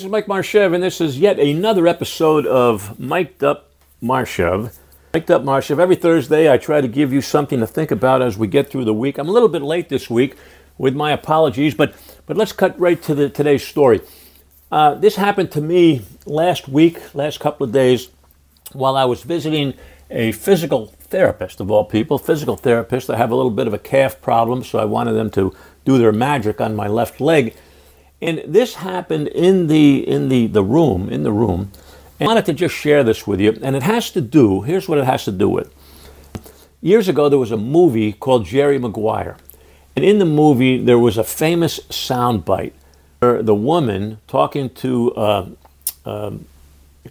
This is Mike Marchev, and this is yet another episode of Mic'd Up Marchev. Mic'd Up Marchev. Every Thursday, I try to give you something to think about as we get through the week. I'm a little bit late this week, with my apologies, but but let's cut right to the today's story. Uh, this happened to me last week, last couple of days, while I was visiting a physical therapist of all people, physical therapist. I have a little bit of a calf problem, so I wanted them to do their magic on my left leg. And this happened in the in the, the room, in the room. And I wanted to just share this with you. And it has to do, here's what it has to do with. Years ago there was a movie called Jerry Maguire. And in the movie there was a famous soundbite where the woman talking to uh, uh,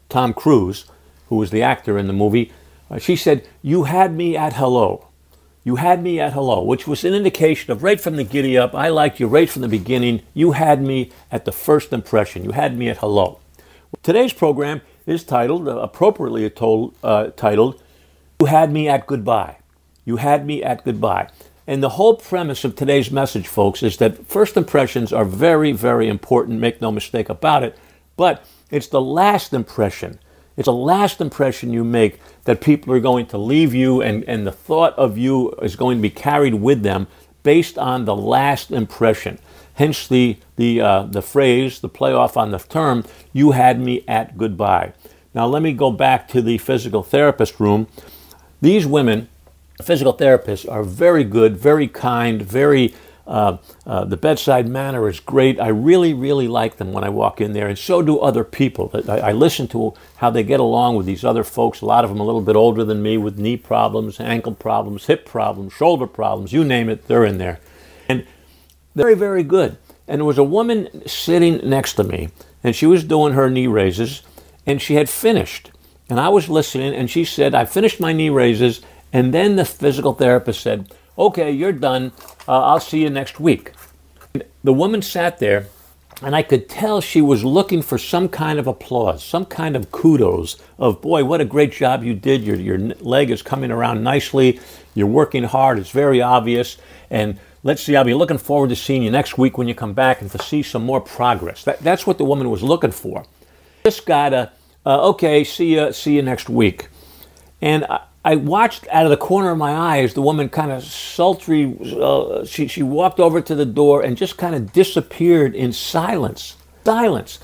Tom Cruise, who was the actor in the movie, uh, she said, You had me at hello. You had me at hello, which was an indication of right from the giddy up, I liked you right from the beginning. You had me at the first impression. You had me at hello. Today's program is titled, uh, appropriately told, uh, titled, You Had Me at Goodbye. You Had Me at Goodbye. And the whole premise of today's message, folks, is that first impressions are very, very important, make no mistake about it, but it's the last impression it's a last impression you make that people are going to leave you, and, and the thought of you is going to be carried with them based on the last impression. Hence the, the, uh, the phrase, the playoff on the term, you had me at goodbye. Now, let me go back to the physical therapist room. These women, physical therapists, are very good, very kind, very uh, uh, the bedside manner is great. I really, really like them when I walk in there, and so do other people. I, I, listen to how they get along with these other folks, a lot of them a little bit older than me with knee problems, ankle problems, hip problems, shoulder problems, you name it, they're in there. And they're very, very good. And there was a woman sitting next to me, and she was doing her knee raises, and she had finished. And I was listening, and she said, I finished my knee raises, and then the physical therapist said, Okay, you're done. Uh, I'll see you next week. The woman sat there, and I could tell she was looking for some kind of applause, some kind of kudos of, boy, what a great job you did. Your, your leg is coming around nicely. You're working hard. It's very obvious. And let's see, I'll be looking forward to seeing you next week when you come back and to see some more progress. That, that's what the woman was looking for. Just got a, uh, okay, see you, see you next week. And I, I watched out of the corner of my eyes the woman kind of sultry, uh, she, she walked over to the door and just kind of disappeared in silence. Silence.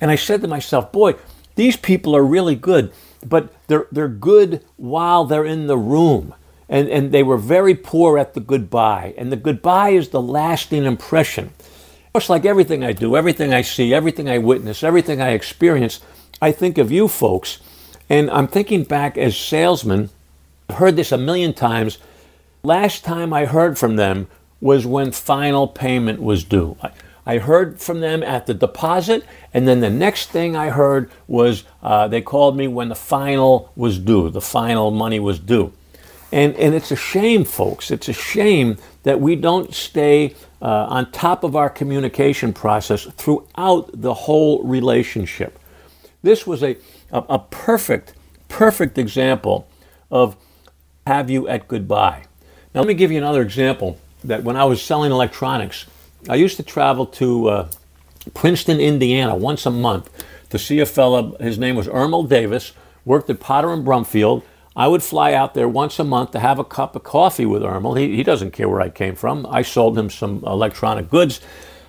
And I said to myself, boy, these people are really good, but they're, they're good while they're in the room. And, and they were very poor at the goodbye. And the goodbye is the lasting impression. Just like everything I do, everything I see, everything I witness, everything I experience, I think of you folks and I'm thinking back as salesmen, I've heard this a million times. Last time I heard from them was when final payment was due. I heard from them at the deposit, and then the next thing I heard was uh, they called me when the final was due, the final money was due. And, and it's a shame, folks. It's a shame that we don't stay uh, on top of our communication process throughout the whole relationship. This was a, a, a perfect, perfect example of have you at goodbye. Now, let me give you another example that when I was selling electronics, I used to travel to uh, Princeton, Indiana once a month to see a fellow. His name was Ermal Davis, worked at Potter and Brumfield. I would fly out there once a month to have a cup of coffee with Ermal. He, he doesn't care where I came from. I sold him some electronic goods.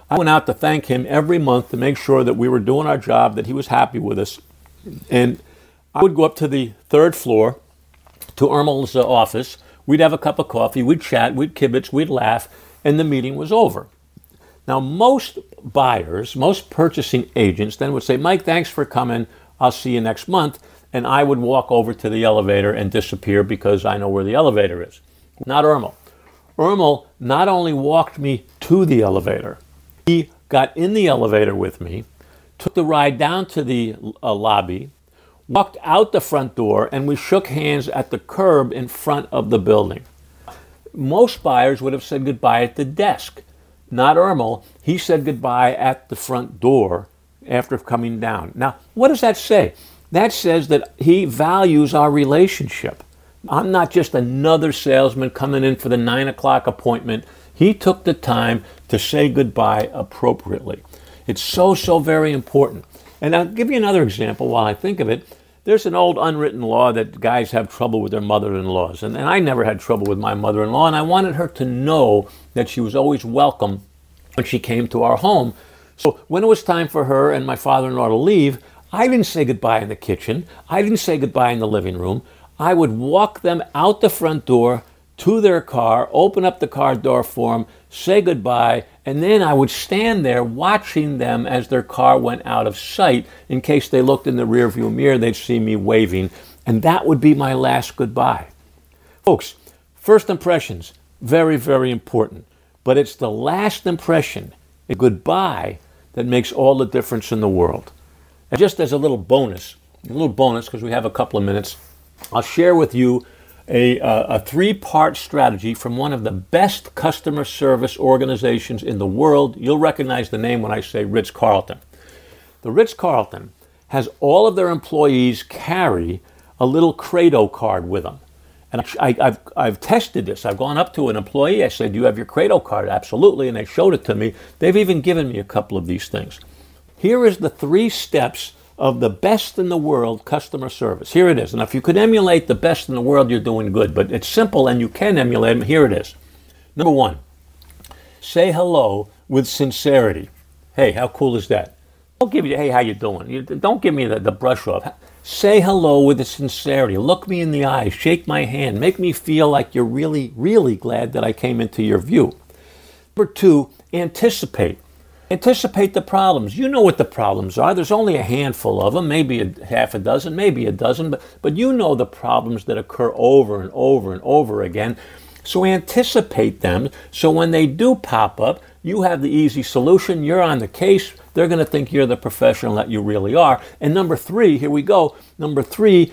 I went out to thank him every month to make sure that we were doing our job, that he was happy with us. And I would go up to the third floor to Ermal's uh, office. We'd have a cup of coffee, we'd chat, we'd kibitz, we'd laugh, and the meeting was over. Now, most buyers, most purchasing agents then would say, Mike, thanks for coming. I'll see you next month. And I would walk over to the elevator and disappear because I know where the elevator is. Not Ermal. Ermal not only walked me to the elevator, he got in the elevator with me, took the ride down to the uh, lobby, walked out the front door, and we shook hands at the curb in front of the building. Most buyers would have said goodbye at the desk. Not Ermal. He said goodbye at the front door after coming down. Now, what does that say? That says that he values our relationship. I'm not just another salesman coming in for the nine o'clock appointment he took the time to say goodbye appropriately. It's so, so very important. And I'll give you another example while I think of it. There's an old unwritten law that guys have trouble with their mother in laws. And, and I never had trouble with my mother in law, and I wanted her to know that she was always welcome when she came to our home. So when it was time for her and my father in law to leave, I didn't say goodbye in the kitchen. I didn't say goodbye in the living room. I would walk them out the front door to their car, open up the car door for them, say goodbye, and then I would stand there watching them as their car went out of sight. In case they looked in the rearview mirror, they'd see me waving, and that would be my last goodbye. Folks, first impressions, very, very important. But it's the last impression, a goodbye, that makes all the difference in the world. And just as a little bonus, a little bonus, because we have a couple of minutes, I'll share with you a, uh, a three part strategy from one of the best customer service organizations in the world. You'll recognize the name when I say Ritz Carlton. The Ritz Carlton has all of their employees carry a little Credo card with them. And I, have I've tested this. I've gone up to an employee. I said, Do you have your Credo card? Absolutely. And they showed it to me. They've even given me a couple of these things. Here is the three steps of the best in the world customer service. Here it is. And if you could emulate the best in the world, you're doing good. But it's simple and you can emulate them. Here it is. Number one, say hello with sincerity. Hey, how cool is that? Don't give you, hey, how you doing? You, don't give me the, the brush off. Say hello with a sincerity. Look me in the eyes. Shake my hand. Make me feel like you're really, really glad that I came into your view. Number two, anticipate. Anticipate the problems. You know what the problems are. There's only a handful of them, maybe a half a dozen, maybe a dozen, but, but you know the problems that occur over and over and over again. So anticipate them so when they do pop up, you have the easy solution. You're on the case. They're going to think you're the professional that you really are. And number three, here we go. Number three,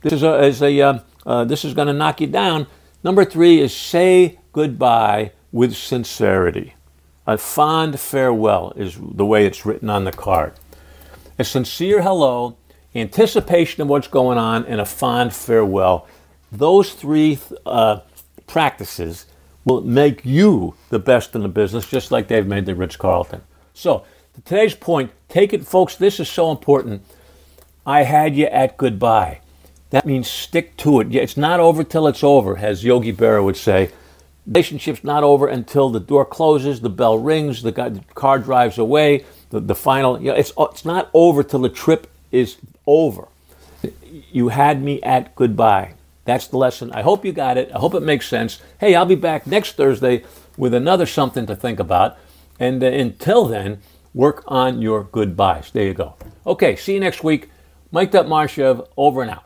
this is a, is a uh, uh, this is going to knock you down. Number three is say goodbye with sincerity. A fond farewell is the way it's written on the card. A sincere hello, anticipation of what's going on, and a fond farewell. Those three uh, practices will make you the best in the business, just like they've made the Ritz Carlton. So, to today's point, take it, folks. This is so important. I had you at goodbye. That means stick to it. It's not over till it's over, as Yogi Berra would say relationship's not over until the door closes, the bell rings, the, guy, the car drives away, the, the final, you know, it's, it's not over till the trip is over. You had me at goodbye. That's the lesson. I hope you got it. I hope it makes sense. Hey, I'll be back next Thursday with another something to think about. And uh, until then, work on your goodbyes. There you go. Okay, see you next week. Mike Marchev, over and out.